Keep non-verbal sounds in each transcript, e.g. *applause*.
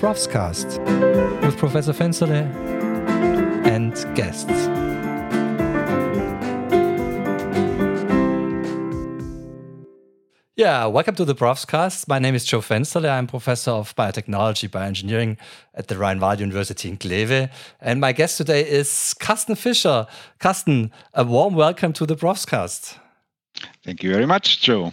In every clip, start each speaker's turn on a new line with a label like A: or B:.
A: Profscast with Professor Fensterle and guests. Yeah, welcome to the Profscast. My name is Joe Fensterle. I'm professor of biotechnology, bioengineering at the Rhine-Waal University in Kleve. And my guest today is Karsten Fischer. Karsten, a warm welcome to the Profscast.
B: Thank you very much, Joe.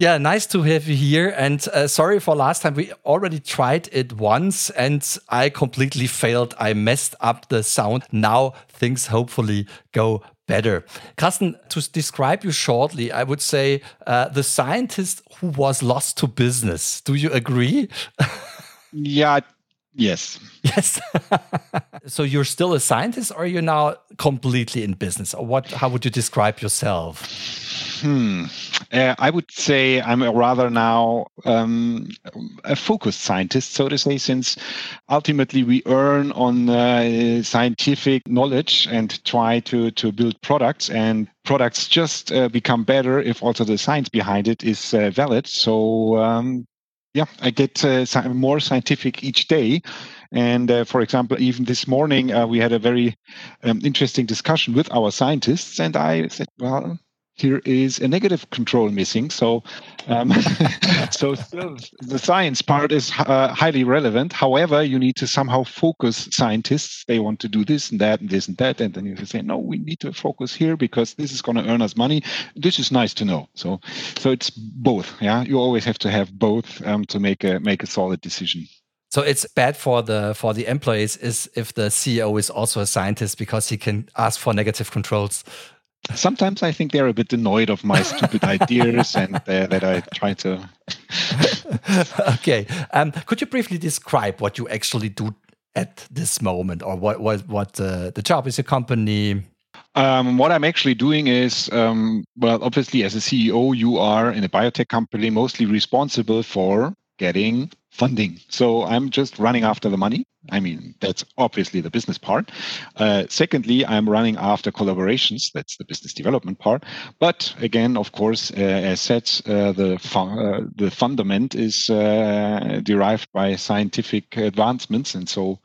A: Yeah, nice to have you here. And uh, sorry for last time. We already tried it once and I completely failed. I messed up the sound. Now things hopefully go better. Karsten, to describe you shortly, I would say uh, the scientist who was lost to business. Do you agree? *laughs*
B: yeah, Yes.
A: Yes. *laughs* so you're still a scientist, or you're now completely in business, or what? How would you describe yourself?
B: Hmm. Uh, I would say I'm rather now um, a focused scientist, so to say, since ultimately we earn on uh, scientific knowledge and try to to build products, and products just uh, become better if also the science behind it is uh, valid. So um, yeah, I get uh, more scientific each day. And uh, for example, even this morning, uh, we had a very um, interesting discussion with our scientists. And I said, well, here is a negative control missing. So, um, *laughs* so the science part is uh, highly relevant. However, you need to somehow focus scientists. They want to do this and that and this and that, and then you say, no, we need to focus here because this is going to earn us money. This is nice to know. So, so it's both. Yeah, you always have to have both um, to make a make a solid decision.
A: So it's bad for the for the employees is if the CEO is also a scientist because he can ask for negative controls
B: sometimes I think they're a bit annoyed of my *laughs* stupid ideas and uh, that I try to. *laughs*
A: okay, um, could you briefly describe what you actually do at this moment, or what what what uh, the job is your company?
B: Um, what I'm actually doing is, um, well, obviously, as a CEO, you are in a biotech company mostly responsible for getting funding. So I'm just running after the money. I mean, that's obviously the business part. Uh, secondly, I'm running after collaborations. That's the business development part. But again, of course, uh, as said, uh, the fu- uh, the fundament is uh, derived by scientific advancements, and so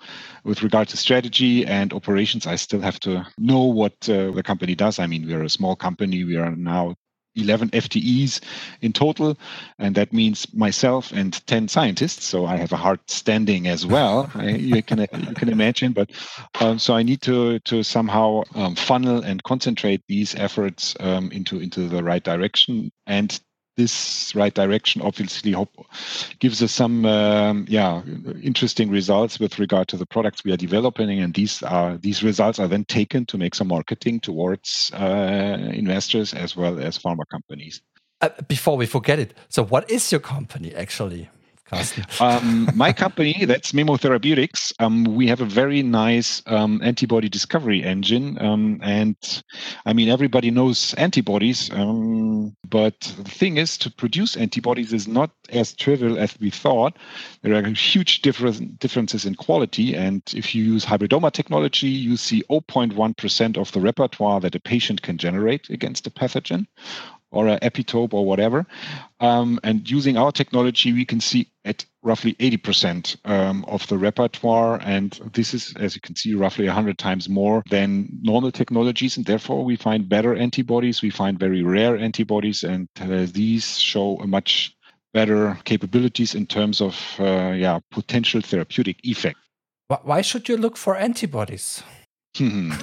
B: with regard to strategy and operations, I still have to know what uh, the company does. I mean, we're a small company. We are now 11 FTEs in total, and that means myself and 10 scientists. So I have a hard standing as well. *laughs* I, you can you can imagine, but um, so I need to to somehow um, funnel and concentrate these efforts um, into into the right direction and this right direction obviously hope gives us some um, yeah interesting results with regard to the products we are developing. And these are these results are then taken to make some marketing towards uh, investors as well as pharma companies.
A: Uh, before we forget it so what is your company actually *laughs*
B: um, my company, that's Memo Therapeutics. Um, we have a very nice um, antibody discovery engine. Um, and I mean, everybody knows antibodies. Um, but the thing is, to produce antibodies is not as trivial as we thought. There are huge difference, differences in quality. And if you use hybridoma technology, you see 0.1% of the repertoire that a patient can generate against a pathogen or an epitope or whatever. Um, and using our technology, we can see at roughly 80% um, of the repertoire. And this is, as you can see, roughly 100 times more than normal technologies. And therefore, we find better antibodies. We find very rare antibodies. And uh, these show a much better capabilities in terms of uh, yeah potential therapeutic effect.
A: Why should you look for antibodies?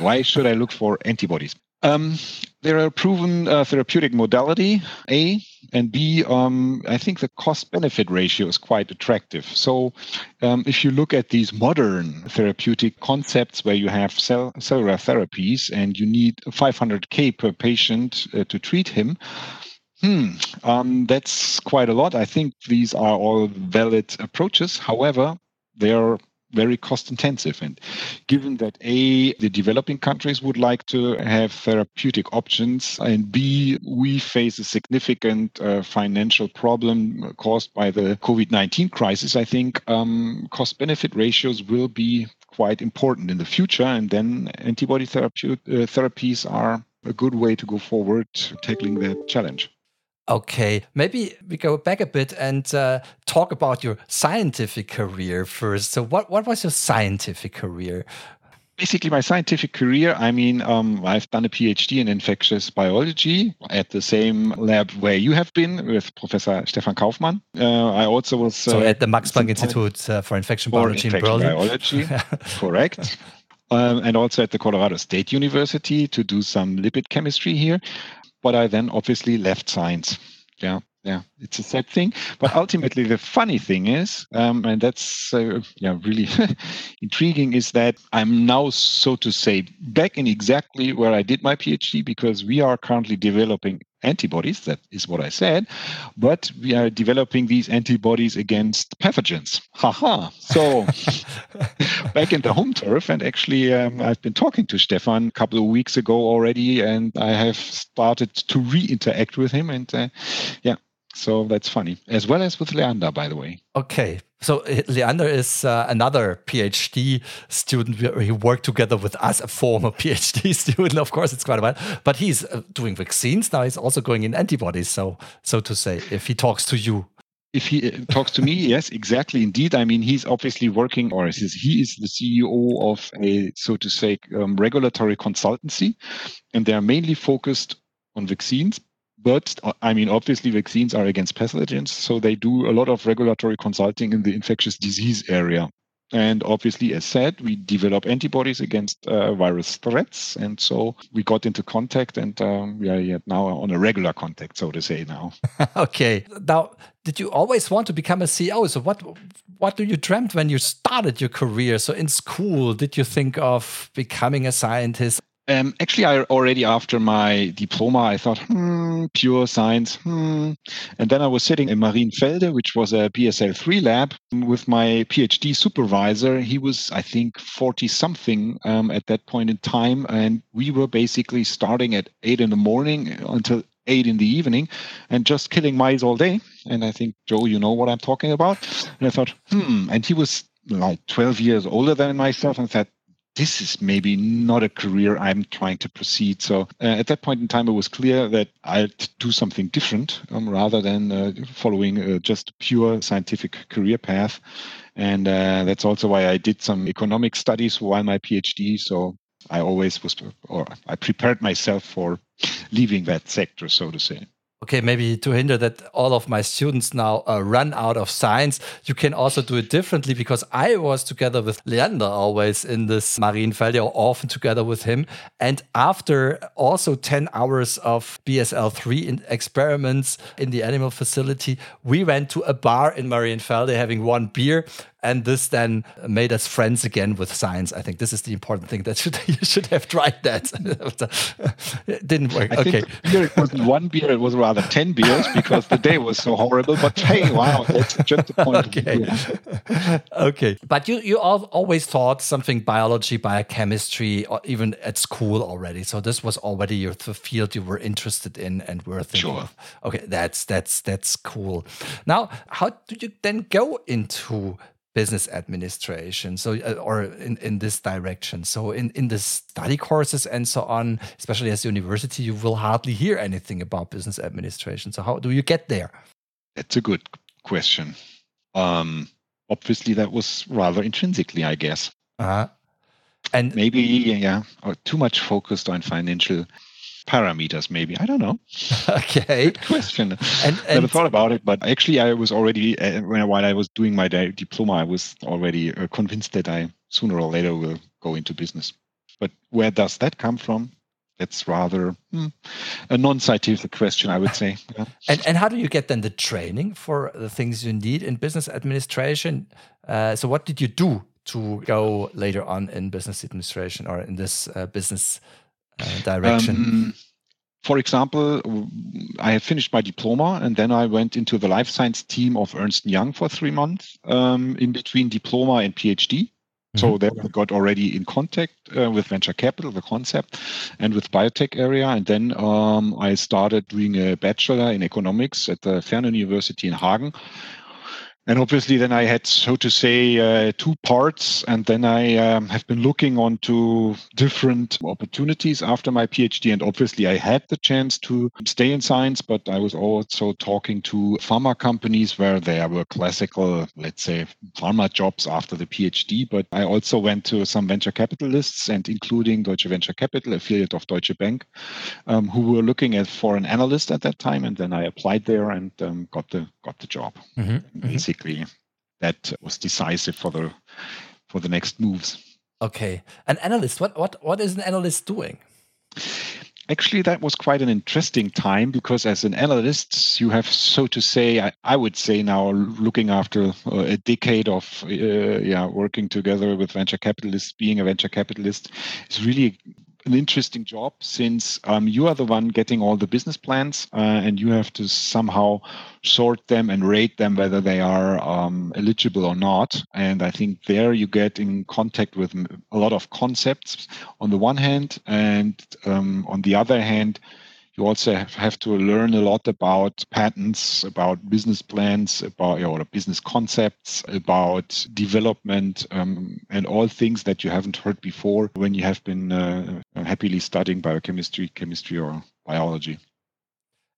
B: Why should I look for antibodies? Um, they're a proven uh, therapeutic modality, A, and B, um, I think the cost benefit ratio is quite attractive. So, um, if you look at these modern therapeutic concepts where you have cell- cellular therapies and you need 500K per patient uh, to treat him, Hmm, um, that's quite a lot. I think these are all valid approaches. However, they are very cost intensive. And given that A, the developing countries would like to have therapeutic options, and B, we face a significant uh, financial problem caused by the COVID 19 crisis, I think um, cost benefit ratios will be quite important in the future. And then antibody uh, therapies are a good way to go forward tackling that challenge.
A: Okay, maybe we go back a bit and uh, talk about your scientific career first. So, what, what was your scientific career?
B: Basically, my scientific career, I mean, um, I've done a PhD in infectious biology at the same lab where you have been with Professor Stefan Kaufmann. Uh, I also was.
A: so, uh, at the Max Planck Institute uh, for Infection Biology
B: infection
A: in
B: Berlin. Biology, *laughs* correct. Um, and also at the Colorado State University to do some lipid chemistry here but I then obviously left science. Yeah, yeah, it's a sad thing. But *laughs* ultimately, the funny thing is, um, and that's uh, yeah really *laughs* intriguing, is that I'm now, so to say, back in exactly where I did my PhD because we are currently developing antibodies. That is what I said. But we are developing these antibodies against pathogens. Haha. So *laughs* back in the home turf. And actually, um, I've been talking to Stefan a couple of weeks ago already, and I have started to re interact with him. And uh, yeah, so that's funny, as well as with Leander, by the way.
A: Okay. So uh, Leander is uh, another PhD student. He worked together with us, a former *laughs* PhD student. Of course, it's quite a while, but he's uh, doing vaccines now. He's also going in antibodies. So, so to say, if he talks to you,
B: if he uh, talks to me, *laughs* yes, exactly, indeed. I mean, he's obviously working, or he is the CEO of a, so to say, um, regulatory consultancy, and they are mainly focused on vaccines, but I mean, obviously, vaccines are against pathogens, so they do a lot of regulatory consulting in the infectious disease area. And obviously, as said, we develop antibodies against uh, virus threats. And so we got into contact, and um, we are now on a regular contact, so to say. Now, *laughs*
A: okay. Now, did you always want to become a CEO? So, what what do you dreamt when you started your career? So, in school, did you think of becoming a scientist?
B: Um, actually, I already after my diploma, I thought, hmm, pure science, hmm. And then I was sitting in Marienfelde, which was a BSL 3 lab, with my PhD supervisor. He was, I think, 40 something um, at that point in time. And we were basically starting at 8 in the morning until 8 in the evening and just killing mice all day. And I think, Joe, you know what I'm talking about. And I thought, hmm. And he was like 12 years older than myself and said, this is maybe not a career I'm trying to proceed. So uh, at that point in time, it was clear that I'd do something different um, rather than uh, following uh, just pure scientific career path. And uh, that's also why I did some economic studies while my PhD. So I always was, or I prepared myself for leaving that sector, so to say
A: okay, maybe to hinder that all of my students now uh, run out of science, you can also do it differently because I was together with Leander always in this Marienfelde, or often together with him. And after also 10 hours of BSL 3 experiments in the animal facility, we went to a bar in Marienfelde having one beer and this then made us friends again with science. I think this is the important thing that *laughs* should, you should have tried that. it *laughs* didn't work.
B: I
A: okay.
B: beer, it wasn't one beer, it was rather 10 beers because the day was so horrible. But hey, wow, that's just the point.
A: Okay. *laughs* okay. But you, you always thought something biology, biochemistry, or even at school already. So this was already your field you were interested in and were thinking
B: sure.
A: of. Okay, that's that's that's cool. Now, how do you then go into business administration so uh, or in, in this direction. So in in the study courses and so on especially as university you will hardly hear anything about business administration. So how do you get there?
B: That's a good question. Um obviously that was rather intrinsically i guess.
A: Uh-huh. and
B: maybe yeah or too much focused on financial parameters maybe i don't know *laughs*
A: okay
B: Good question and, and never thought about it but actually i was already uh, while i was doing my diploma i was already uh, convinced that i sooner or later will go into business but where does that come from that's rather hmm, a non-scientific question, I would say. *laughs*
A: Yeah. and and how do you get then the training for the things you need in business administration? Uh, so what did you do to go later on in business administration or in this uh, business uh, direction? Um,
B: for example, I have finished my diploma and then I went into the life science team of Ernst Young for three months um, in between diploma and PhD. So mm-hmm. there I got already in contact uh, with venture capital, the concept, and with biotech area. And then um, I started doing a bachelor in economics at the Fernern University in Hagen. And obviously then i had so to say uh, two parts and then i um, have been looking onto different opportunities after my phd and obviously i had the chance to stay in science but i was also talking to pharma companies where there were classical let's say pharma jobs after the phd but i also went to some venture capitalists and including deutsche venture capital affiliate of deutsche bank um, who were looking at for an analyst at that time and then i applied there and um, got the got the job. Mm-hmm. mm-hmm basically that was decisive for the for the next moves.
A: Okay, an analyst. What what what is an analyst doing?
B: Actually, that was quite an interesting time because as an analyst, you have, so to say, I, I would say now, looking after uh, a decade of uh, yeah working together with venture capitalists, being a venture capitalist, is really an interesting job since um, you are the one getting all the business plans uh, and you have to somehow sort them and rate them whether they are um, eligible or not. And I think there you get in contact with a lot of concepts on the one hand, and um, on the other hand, you also have to learn a lot about patents, about business plans, about or business concepts, about development, um, and all things that you haven't heard before when you have been uh, happily studying biochemistry, chemistry, or biology.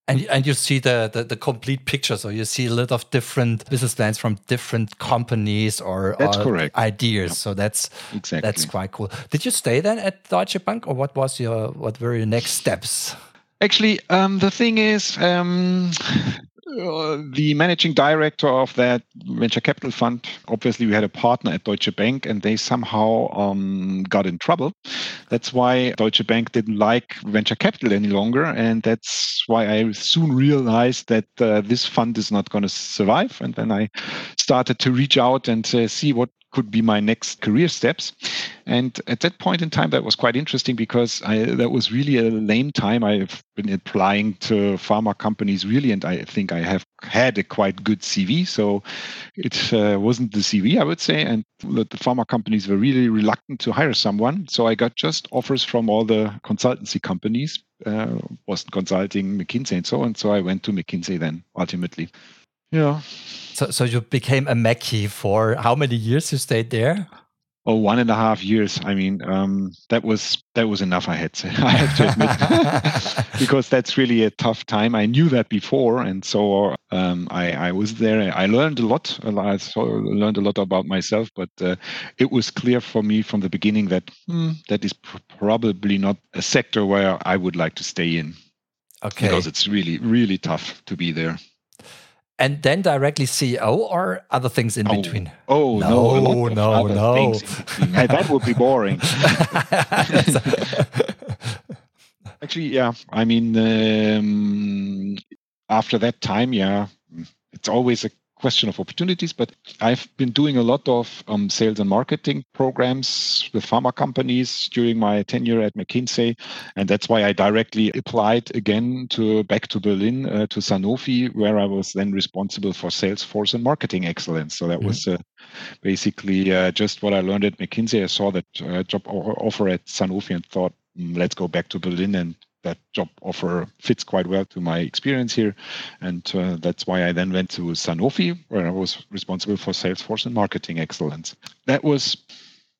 A: And, and you see the, the, the, complete picture. So you see a lot of different business plans from different companies or,
B: that's
A: or
B: correct.
A: ideas. So that's exactly. that's quite cool. Did you stay then at Deutsche Bank or what was your what were your next steps?
B: Actually, um, the thing is, um, *sighs* the managing director of that venture capital fund, obviously, we had a partner at Deutsche Bank, and they somehow um, got in trouble. That's why Deutsche Bank didn't like venture capital any longer, and that's why I soon realized that uh, this fund is not going to survive. And then I started to reach out and uh, see what could be my next career steps. And at that point in time, that was quite interesting because I, that was really a lame time. I've been applying to pharma companies really, and I think I have had a quite good CV. So it uh, wasn't the CV, I would say. And the pharma companies were really reluctant to hire someone. So I got just offers from all the consultancy companies, uh, Boston Consulting, McKinsey, and so on. So I went to McKinsey then ultimately. Yeah.
A: So, so you became a Mackie for how many years you stayed there?
B: Oh, one and a half years. I mean, um, that was that was enough. I had to, *laughs* I have to admit, *laughs* because that's really a tough time. I knew that before, and so um, I, I was there. I learned a lot. I learned a lot about myself, but uh, it was clear for me from the beginning that hmm, that is pr- probably not a sector where I would like to stay in.
A: Okay,
B: because it's really really tough to be there
A: and then directly CEO or other things in
B: oh.
A: between?
B: Oh
A: no, no, no, no.
B: that would be boring. *laughs* Actually, yeah. I mean, um, after that time, yeah, it's always a question of opportunities, but I've been doing a lot of um, sales and marketing programs with pharma companies during my tenure at McKinsey, and that's why I directly applied again to back to Berlin uh, to Sanofi, where I was then responsible for sales force and marketing excellence. So that mm-hmm. was uh, basically uh, just what I learned at McKinsey. I saw that uh, job offer at Sanofi and thought, mm, let's go back to Berlin and that job offer fits quite well to my experience here. And uh, that's why I then went to Sanofi, where I was responsible for Salesforce and marketing excellence. That was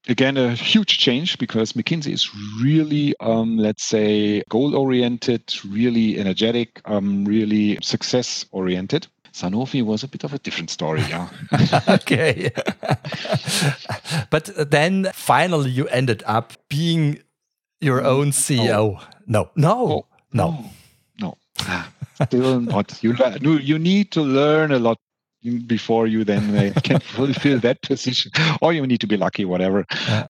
B: again a huge change because McKinsey is really, um, let's say, goal oriented, really energetic, um, really success oriented. Sanofi was a bit of a different story, yeah. *laughs*
A: okay. *laughs* but then finally you ended up being your own CEO. No, no, no,
B: no. no. Ah, still not. You you need to learn a lot before you then uh, *laughs* can fulfill that position, or you need to be lucky, whatever. Yeah.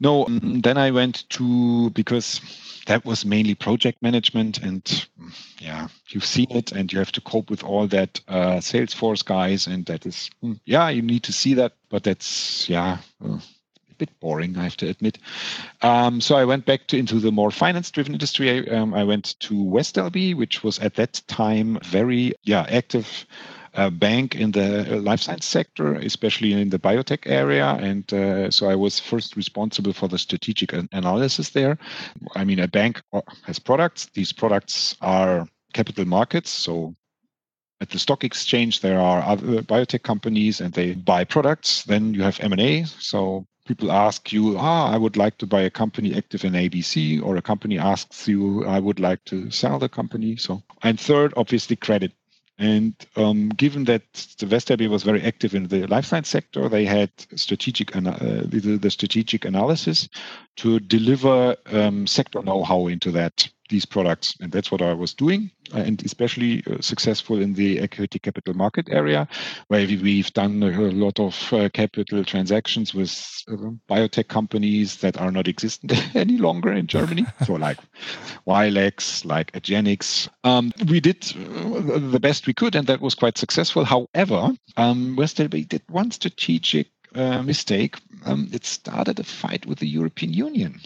B: No, mm, then I went to because that was mainly project management and yeah you've seen it and you have to cope with all that uh, salesforce guys and that is mm, yeah you need to see that but that's yeah uh, bit boring, I have to admit. Um, so I went back to, into the more finance-driven industry. I, um, I went to West LB, which was at that time very yeah active. Uh, bank in the life science sector, especially in the biotech area. And uh, so I was first responsible for the strategic analysis there. I mean, a bank uh, has products. These products are capital markets, so at the stock exchange there are other biotech companies and they buy products then you have m&a so people ask you ah i would like to buy a company active in abc or a company asks you i would like to sell the company. So and third obviously credit. And um, given that the WestLB was very active in the life science sector, they had strategic uh, the, the, strategic analysis to deliver um, sector know-how into that these products, and that's what I was doing, uh, and especially uh, successful in the equity capital market area, where we've done a lot of uh, capital transactions with biotech companies that are not existent *laughs* any longer in Germany. *laughs* so like Wilex, like Agennix. Um, we did the best we could, and that was quite successful. However, um, WestLB did one strategic uh, mistake. Um, it started a fight with the European Union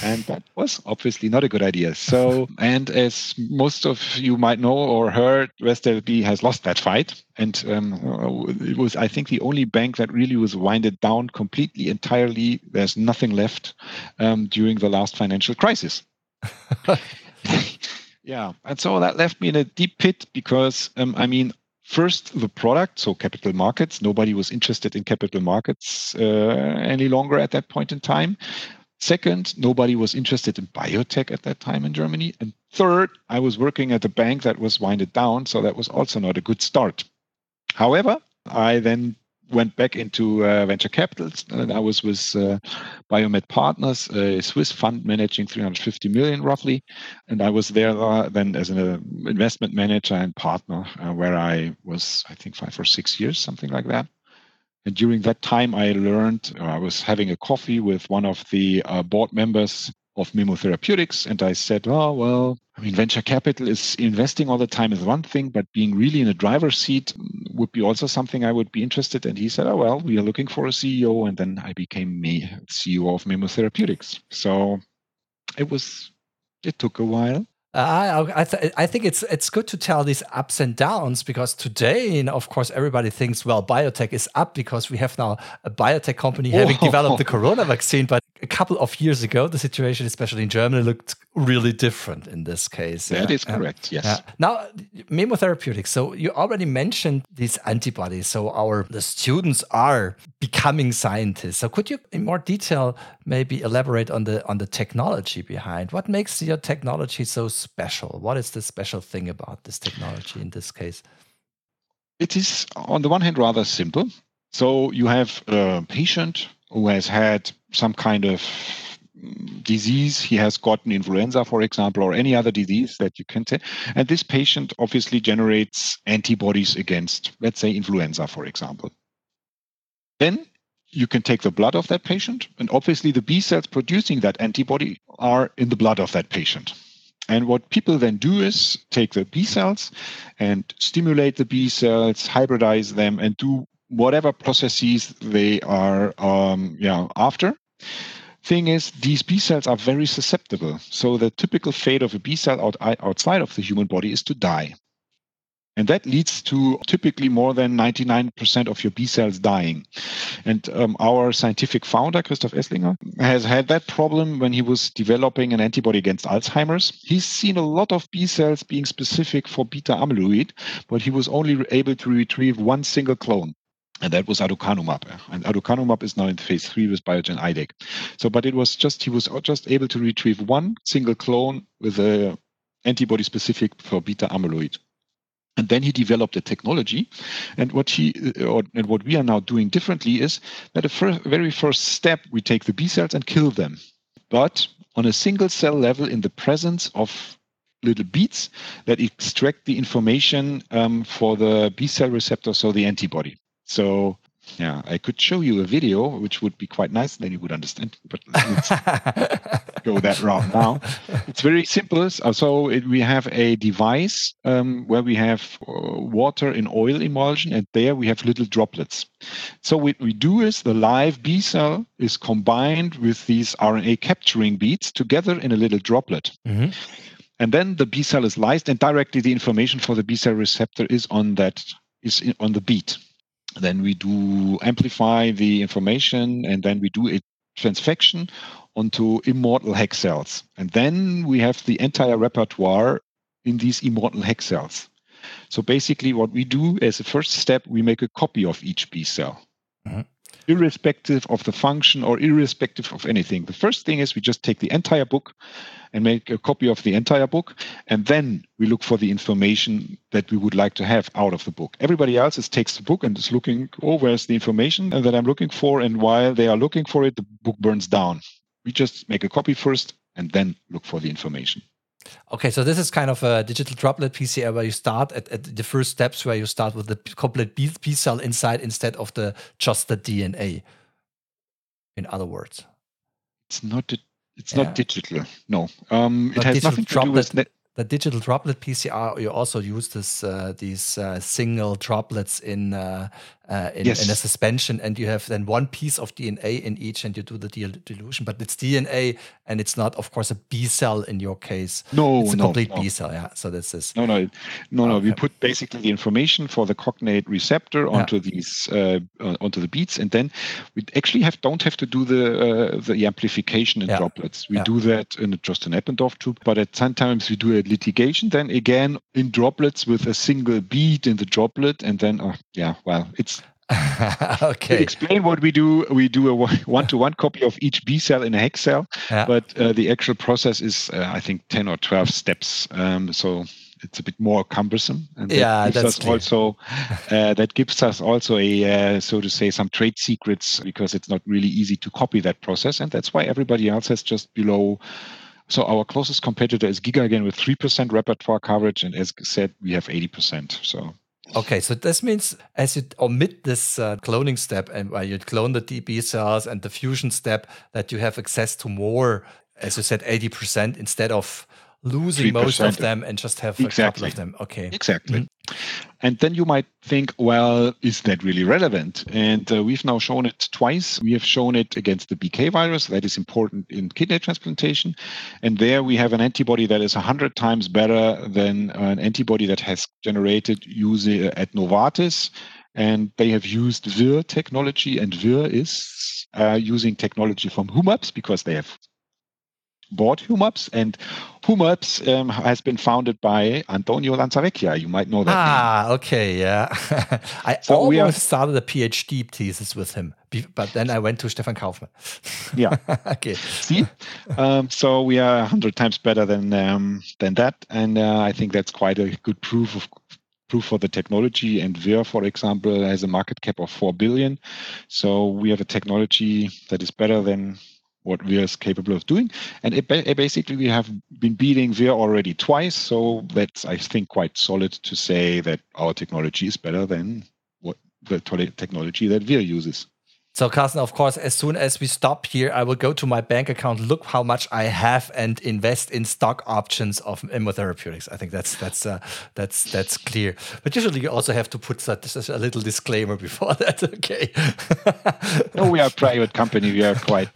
B: and that was obviously not a good idea. So, and as most of you might know or heard, WestLB has lost that fight, and um, it was, I think, the only bank that really was winded down completely, entirely. There's nothing left um, during the last financial crisis. *laughs* yeah, and so that left me in a deep pit because, um, I mean, first the product so capital markets nobody was interested in capital markets uh, any longer at that point in time Second, nobody was interested in biotech at that time in Germany. And third, I was working at a bank that was winded down, so that was also not a good start. However, I then went back into uh, venture capital, and I was with uh, Biomed Partners, a Swiss fund managing 350 million roughly, and I was there uh, then as an uh, investment manager and partner, uh, where I was, I think, five or six years, something like that. And during that time, I learned uh, I was having a coffee with one of the uh, board members of Memo Therapeutics, and I said, "Oh well, I mean, venture capital is investing all the time is one thing, but being really in a driver's seat would be also something I would be interested." And he said, "Oh well, we are looking for a CEO," and then I became me CEO of Memo Therapeutics. So it was it took a while
A: I I, th- I, think it's it's good to tell these ups and downs because today, and of course, everybody thinks well, biotech is up because we have now a biotech company having developed the corona vaccine. But a couple of years ago, the situation, especially in Germany, looked really different in this case.
B: That yeah. is correct. Yes. Yeah.
A: Now, Memo Therapeutics. So you already mentioned these antibodies. So our the students are becoming scientists. So could you, in more detail, maybe elaborate on the on the technology behind what makes your technology so special? What is the special thing about this technology in this case?
B: It is, on the one hand, rather simple. So you have a patient who has had some kind of disease. He has gotten influenza for example or any other disease that you can say and this patient obviously generates antibodies against let's say influenza for example. Then you can take the blood of that patient and obviously the b cells producing that antibody are in the blood of that patient. And what people then do is take the b cells and stimulate the b cells hybridize them and do whatever processes they are um, yeah, after. Thing is, these B cells are very susceptible. So the typical fate of a B cell out, outside of the human body is to die. And that leads to typically more than 99% of your B cells dying. And um, our scientific founder, Christoph Esslinger, has had that problem when he was developing an antibody against Alzheimer's. He's seen a lot of B cells being specific for beta amyloid, but he was only able to retrieve one single clone and that was aducanumab. And aducanumab is now in phase three with Biogen Idec. So, but it was just he was just able to retrieve one single clone with a antibody specific for beta amyloid. And then he developed a technology, and what he or, and what we are now doing differently is that the first, very first step we take the B cells and kill them, but on a single cell level in the presence of little beads that extract the information um, for the B cell receptor, so the antibody. So yeah, I could show you a video, which would be quite nice. Then you would understand. But let's *laughs* go that route now. It's very simple. So it, we have a device um, where we have uh, water in oil emulsion, and there we have little droplets. So what we do is the live B cell is combined with these RNA capturing beads together in a little droplet. Mm-hmm. And then the B cell is lysed, and directly the information for the B cell receptor is on that is on the bead then we do amplify the information and then we do a transfection onto immortal HEK cells. And then we have the entire repertoire in these immortal HEK cells. So basically, what we do as a first step, we make a copy of each B cell. Mm-hmm irrespective of the function or irrespective of anything. The first thing is we just take the entire book and make a copy of the entire book, and then we look for the information that we would like to have out of the book. Everybody else is takes the book and is looking, oh, where's the information that I'm looking for? And while they are looking for it, the book burns down. We just make a copy first and then look for the information.
A: Okay, so this is kind of a digital droplet PCR where you start at, at the first steps where you start with the complete B, B cell inside instead of the just the DNA. In other words,
B: it's not it's yeah. not digital. No, um, it has nothing to do with
A: the digital droplet PCR, you also use this uh, these uh, single droplets in uh, uh, in, yes. in, a suspension, and you have then one piece of DNA in each, and you do the dilution. But it's DNA, and it's not, of course, a B cell in your case.
B: No,
A: it's a
B: no,
A: complete
B: no.
A: B cell. Yeah. So this is
B: no, no, no, no. Okay. We put basically the information for the cognate receptor onto yeah. these uh, onto the beads, and then we actually have don't have to do the uh, the amplification in yeah. droplets. We yeah. do that in just an Eppendorf tube, but at sometimes we do a ligation. Then again in droplets with a single bead in the droplet, and then uh, yeah, well, it's *laughs*
A: okay.
B: To explain what we do, we do a *laughs* one-to-one copy of each B cell in a HEK cell, yeah. but uh, the actual process is, uh, I think, ten or twelve steps. Um, so it's a bit more cumbersome,
A: and that yeah,
B: gives us clear. also *laughs* uh, that gives us also a uh, so to say some trade secrets because it's not really easy to copy that process, and that's why everybody else has just below. So our closest competitor is GigaGen with three percent repertoire coverage, and as said, we have eighty percent. So
A: Okay, so this means as you omit this uh, cloning step and where you clone the DB cells and the fusion step, that you have access to more, as you said, 80% instead of losing most of them and just have exactly. a couple of them. Okay.
B: Exactly. Mm-hmm. And then you might think, well, is that really relevant? And uh, we've now shown it twice. We have shown it against the BK virus, that is important in kidney transplantation. And there we have an antibody that is 100 times better than an antibody that has generated using uh, at Novartis. And they have used Vir technology, and Vir is uh, using technology from Humabs because they have bought Humabs, and Humabs um, has been founded by Antonio Lanzavecchia. You might know that.
A: Ah, name. okay, yeah. *laughs* I so almost are, started a PhD thesis with him, but then I went to Stefan Kaufmann. *laughs*
B: yeah. *laughs*
A: okay.
B: See, um, so we are hundred times better than um, than that, and uh, I think that's quite a good proof of proof for the technology. And Vir, for example, has a market cap of four billion. So we have a technology that is better than what Vir is capable of doing. And it, basically, we have been beating Vir already twice. So that's, I think, quite solid to say that our technology is better than what the technology that Vir uses.
A: So, Karsten, of course, as soon as we stop here, I will go to my bank account, look how much I have, and invest in stock options of Memo Therapeutics. I think that's that's uh, that's that's clear. But usually, you also have to put such a little disclaimer before *laughs* that. Okay.
B: no, we are a private company. We are quite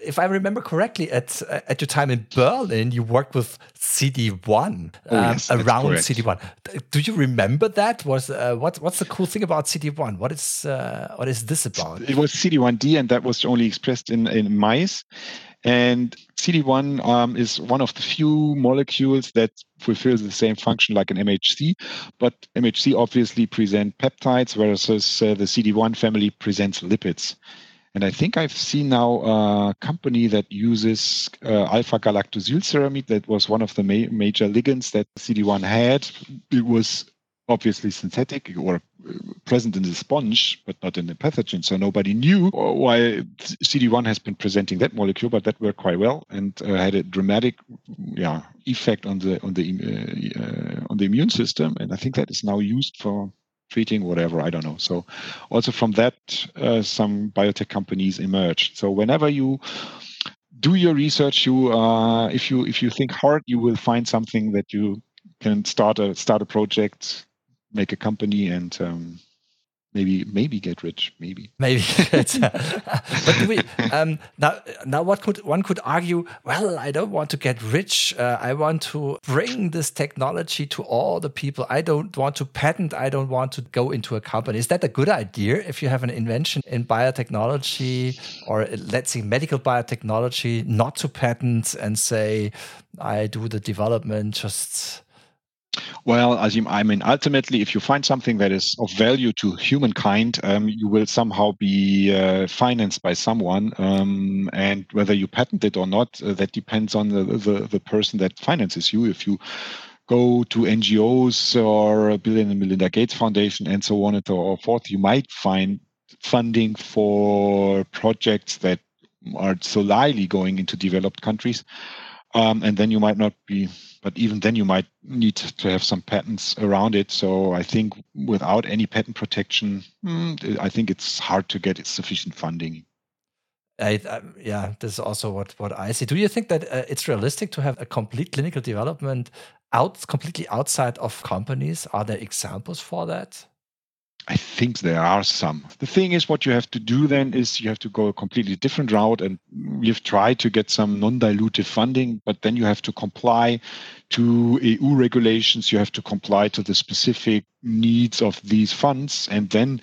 A: if I remember correctly, at at your time in Berlin, you worked with CD1
B: oh, um, yes,
A: around CD1. Do you remember that? Was uh, what what's the cool thing about CD1? What is uh, what is this about?
B: It was CD1D, and that was only expressed in in mice. And CD1 um, is one of the few molecules that fulfills the same function like an MHC, but MHC obviously present peptides, whereas uh, the CD1 family presents lipids. And I think I've seen now a company that uses uh, alpha galactosylceramide. That was one of the ma- major ligands that CD1 had. It was obviously synthetic or uh, present in the sponge, but not in the pathogen. So nobody knew why CD1 has been presenting that molecule, but that worked quite well and uh, had a dramatic, yeah, effect on the on the uh, uh, on the immune system. And I think that is now used for treating whatever i don't know. So also from that uh, some biotech companies emerge so whenever you do your research you uh, if you if you think hard you will find something that you can start a start a project make a company and um, maybe maybe get rich maybe.
A: Maybe *laughs* but we um, now now what could one could argue well i don't want to get rich. Uh, i want to bring this technology to all the people. I don't want to patent. I don't want to go into a company. Is that a good idea if you have an invention in biotechnology or let's say medical biotechnology not to patent and say i do the development just
B: Well, as you, I mean, ultimately, if you find something that is of value to humankind, um, you will somehow be uh, financed by someone, um, and whether you patent it or not, uh, that depends on the, the, the person that finances you. If you go to NGOs or Bill and Melinda Gates Foundation and so on and so forth, you might find funding for projects that are solely going into developed countries. Um, and then you might not be but even then you might need to have some patents around it so i think without any patent protection hmm, i think it's hard to get sufficient funding
A: I, uh, yeah, this is also what, what I see. Do you think that uh, it's realistic to have a complete clinical development out completely outside of companies? Are there examples for that?
B: I think there are some. The thing is, what you have to do then is you have to go a completely different route, and we've tried to get some non-dilutive funding, but then you have to comply to EU regulations. You have to comply to the specific needs of these funds, and then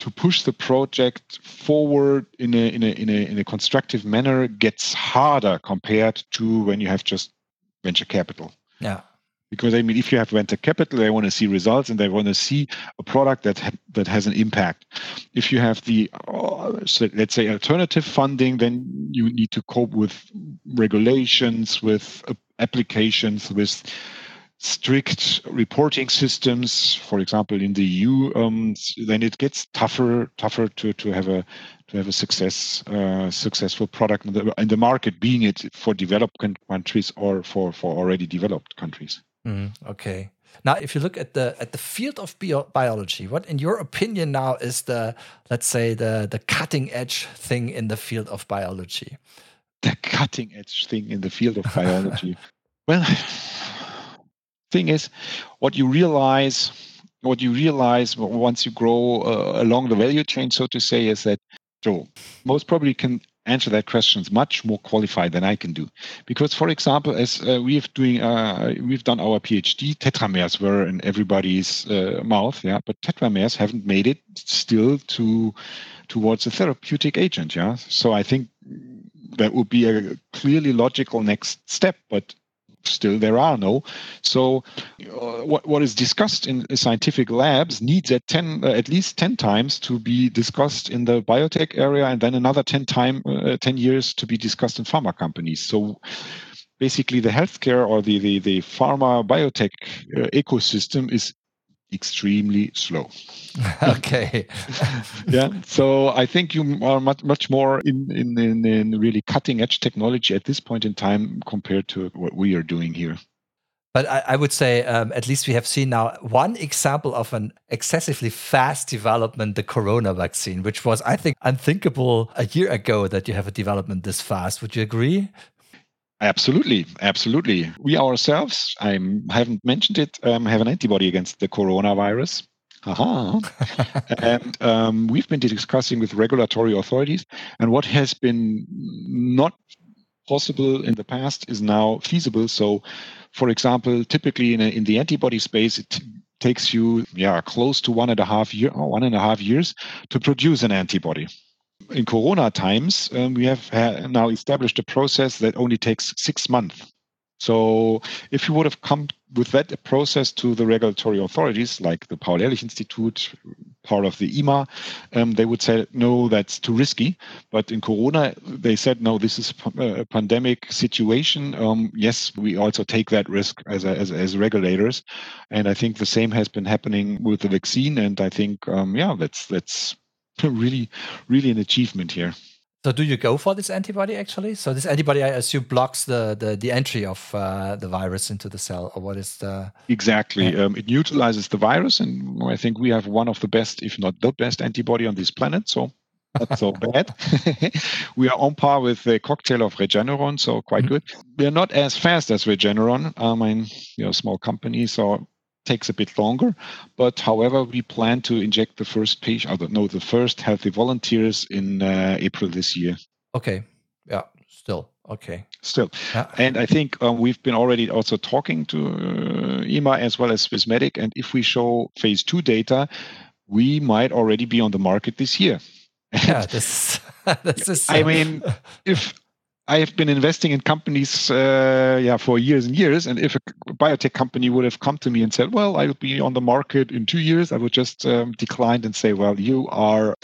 B: to push the project forward in a in a in a in a constructive manner gets harder compared to when you have just venture capital.
A: Yeah
B: because I mean, if you have venture capital, they want to see results and they want to see a product that ha- that has an impact. If you have the uh, so let's say alternative funding, then you need to cope with regulations, with uh, applications, with strict reporting systems. For example, in the EU, um, then it gets tougher tougher to to have a to have a success uh, successful product in the, in the market, being it for developed countries or for for already developed countries.
A: Mm, okay. Now, if you look at the at the field of bio biology, what, in your opinion, now is the let's say the the cutting edge thing in the field of biology?
B: The cutting edge thing in the field of biology. *laughs* well, thing is, what you realize, what you realize once you grow uh, along the value chain, so to say, is that so most probably can answer that questions much more qualified than I can do. Because, for example, as uh, we've doing uh, we've done our PhD, tetramers were in everybody's uh, mouth, yeah, but tetramers haven't made it still to towards a therapeutic agent, yeah. So I think that would be a clearly logical next step, but still there are no. So uh, what, what is discussed in scientific labs needs at 10, uh, at least 10 times to be discussed in the biotech area and then another 10 time, uh, 10 years to be discussed in pharma companies. So basically the healthcare or the, the, the pharma biotech uh, ecosystem is extremely slow. *laughs*
A: okay. *laughs*
B: yeah. So I think you are much much more in, in, in in really cutting edge technology at this point in time compared to what we are doing here.
A: But I, I would say um, at least we have seen now one example of an excessively fast development, the corona vaccine, which was, I think, unthinkable a year ago that you have a development this fast. Would you agree?
B: Absolutely, absolutely. We ourselves, I haven't mentioned it, um, have an antibody against the coronavirus. Aha. *laughs* and um, we've been discussing with regulatory authorities, and what has been not possible in the past is now feasible. So, for example, typically in, a, in the antibody space, it takes you yeah close to one and a half year, one and a half years to produce an antibody in Corona times, um, we have now established a process that only takes six months. So if you would have come with that process to the regulatory authorities, like the Paul Ehrlich Institute, part of the EMA, um, they would say, no, that's too risky. But in Corona, they said, no, this is a pandemic situation. Um, yes, we also take that risk as, a, as, as, regulators. And I think the same has been happening with the vaccine. And I think, um, yeah, that's, that's *laughs* really, really an achievement here.
A: So, do you go for this antibody actually? So, this antibody, I assume, blocks the the, the entry of uh, the virus into the cell, or what is the
B: exactly? Yeah. Um, it neutralizes the virus, and I think we have one of the best, if not the best, antibody on this planet. So, not so *laughs* bad. *laughs* we are on par with the cocktail of Regeneron, so quite mm -hmm. good. We are not as fast as Regeneron. I mean, you know, small company, so takes a bit longer. But however, we plan to inject the first patient, no, the first healthy volunteers in uh, April this year.
A: Okay. Yeah. Still. Okay.
B: Still. Yeah. And I think um, we've been already also talking to uh, EMA as well as Swissmedic. And if we show phase two data, we might already be on the market this year.
A: Yeah, this, *laughs* this is. *laughs*
B: I mean, if I have been investing in companies, uh, yeah, for years and years. And if a biotech company would have come to me and said, "Well, I'll be on the market in two years," I would just um, decline and say, "Well, you are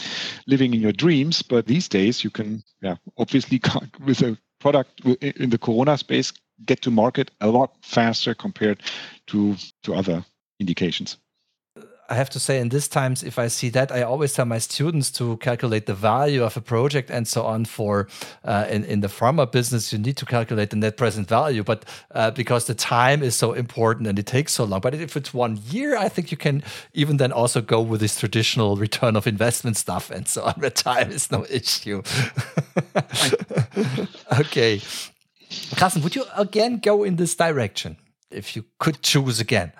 B: living in your dreams." But these days, you can, yeah, obviously *laughs* with a product in the Corona space, get to market a lot faster compared to to other indications.
A: I have to say, in these times, if I see that, I always tell my students to calculate the value of a project and so on. For uh, in in the pharma business, you need to calculate the net present value, but uh, because the time is so important and it takes so long. But if it's one year, I think you can even then also go with this traditional return of investment stuff and so on. *laughs* The time is no issue. *laughs* okay, Karsten, would you again go in this direction if you could choose again?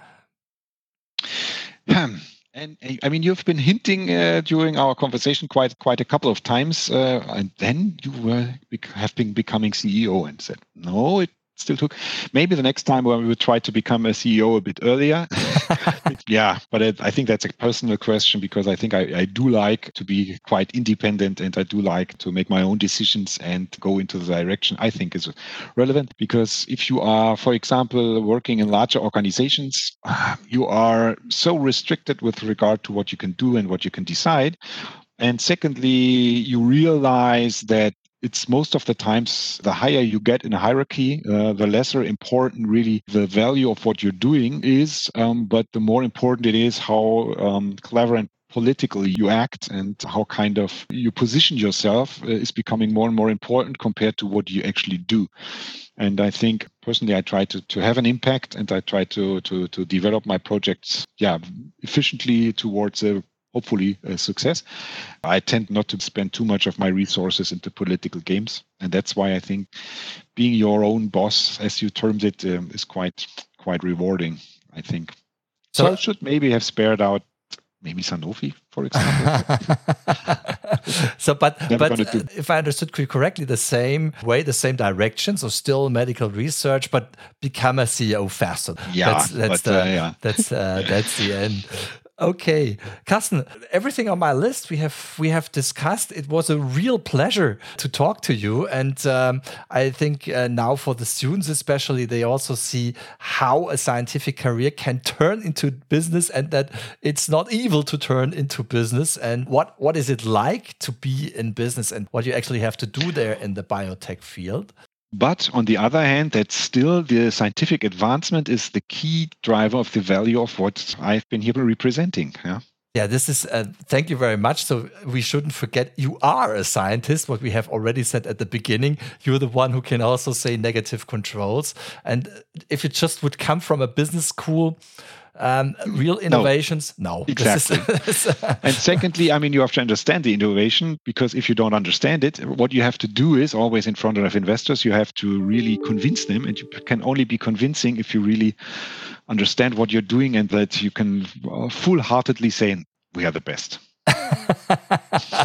A: *clears throat*
B: And I mean, you've been hinting uh, during our conversation quite quite a couple of times, uh, and then you were have been becoming CEO and said, "No, it still took maybe the next time when we would try to become a ceo a bit earlier *laughs* yeah but it, i think that's a personal question because i think I, I, do like to be quite independent and i do like to make my own decisions and go into the direction i think is relevant because if you are for example working in larger organizations *sighs* you are so restricted with regard to what you can do and what you can decide. And secondly, you realize that it's most of the times the higher you get in a hierarchy, uh, the lesser important really the value of what you're doing is. Um, but the more important it is how um, clever and politically you act and how kind of you position yourself uh, is becoming more and more important compared to what you actually do and i think personally i try to, to have an impact and i try to, to to develop my projects yeah efficiently towards a hopefully a success. I tend not to spend too much of my resources into political games, and that's why I think being your own boss, as you termed it, um, is quite quite rewarding. I think. So, so I should maybe have spared out maybe Sanofi, for example. *laughs*
A: so, but but uh, if I understood correctly, the same way, the same direction. So, still medical research, but become a CEO faster.
B: Yeah,
A: that's, that's
B: but,
A: the
B: uh, yeah.
A: that's uh, *laughs* that's the end. Okay, Karsten, everything on my list we have we have discussed. It was a real pleasure to talk to you, and um, I think uh, now for the students especially, they also see how a scientific career can turn into business, and that it's not evil to turn into business. And what what is it like to be in business, and what you actually have to do there in the biotech field?
B: But on the other hand, that still the scientific advancement is the key driver of the value of what I've been here representing. Yeah.
A: Yeah, this is, uh, thank you very much. So, we shouldn't forget you are a scientist, what we have already said at the beginning. You're the one who can also say negative controls. And if it just would come from a business school, um, real innovations, no. *laughs* no.
B: Exactly. *laughs* and secondly, I mean, you have to understand the innovation because if you don't understand it, what you have to do is always in front of investors, you have to really convince them. And you can only be convincing if you really understand what you're doing and that you can uh, full heartedly say, we are the best. *laughs*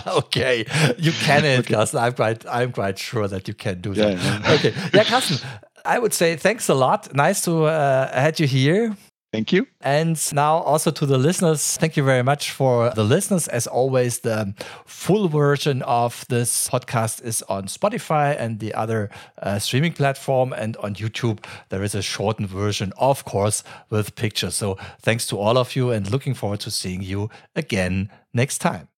A: okay, you can it, okay. Karsten. I'm quite, I'm quite sure that you can do that. Yeah, yeah. okay, yeah, Karsten. I would say thanks a lot. Nice to uh, had you here.
B: Thank you.
A: And now also to the listeners, thank you very much for the listeners. As always, the full version of this podcast is on Spotify and the other uh, streaming platform. And on YouTube, there is a shortened version, of course, with pictures. So thanks to all of you and looking forward to seeing you again next time.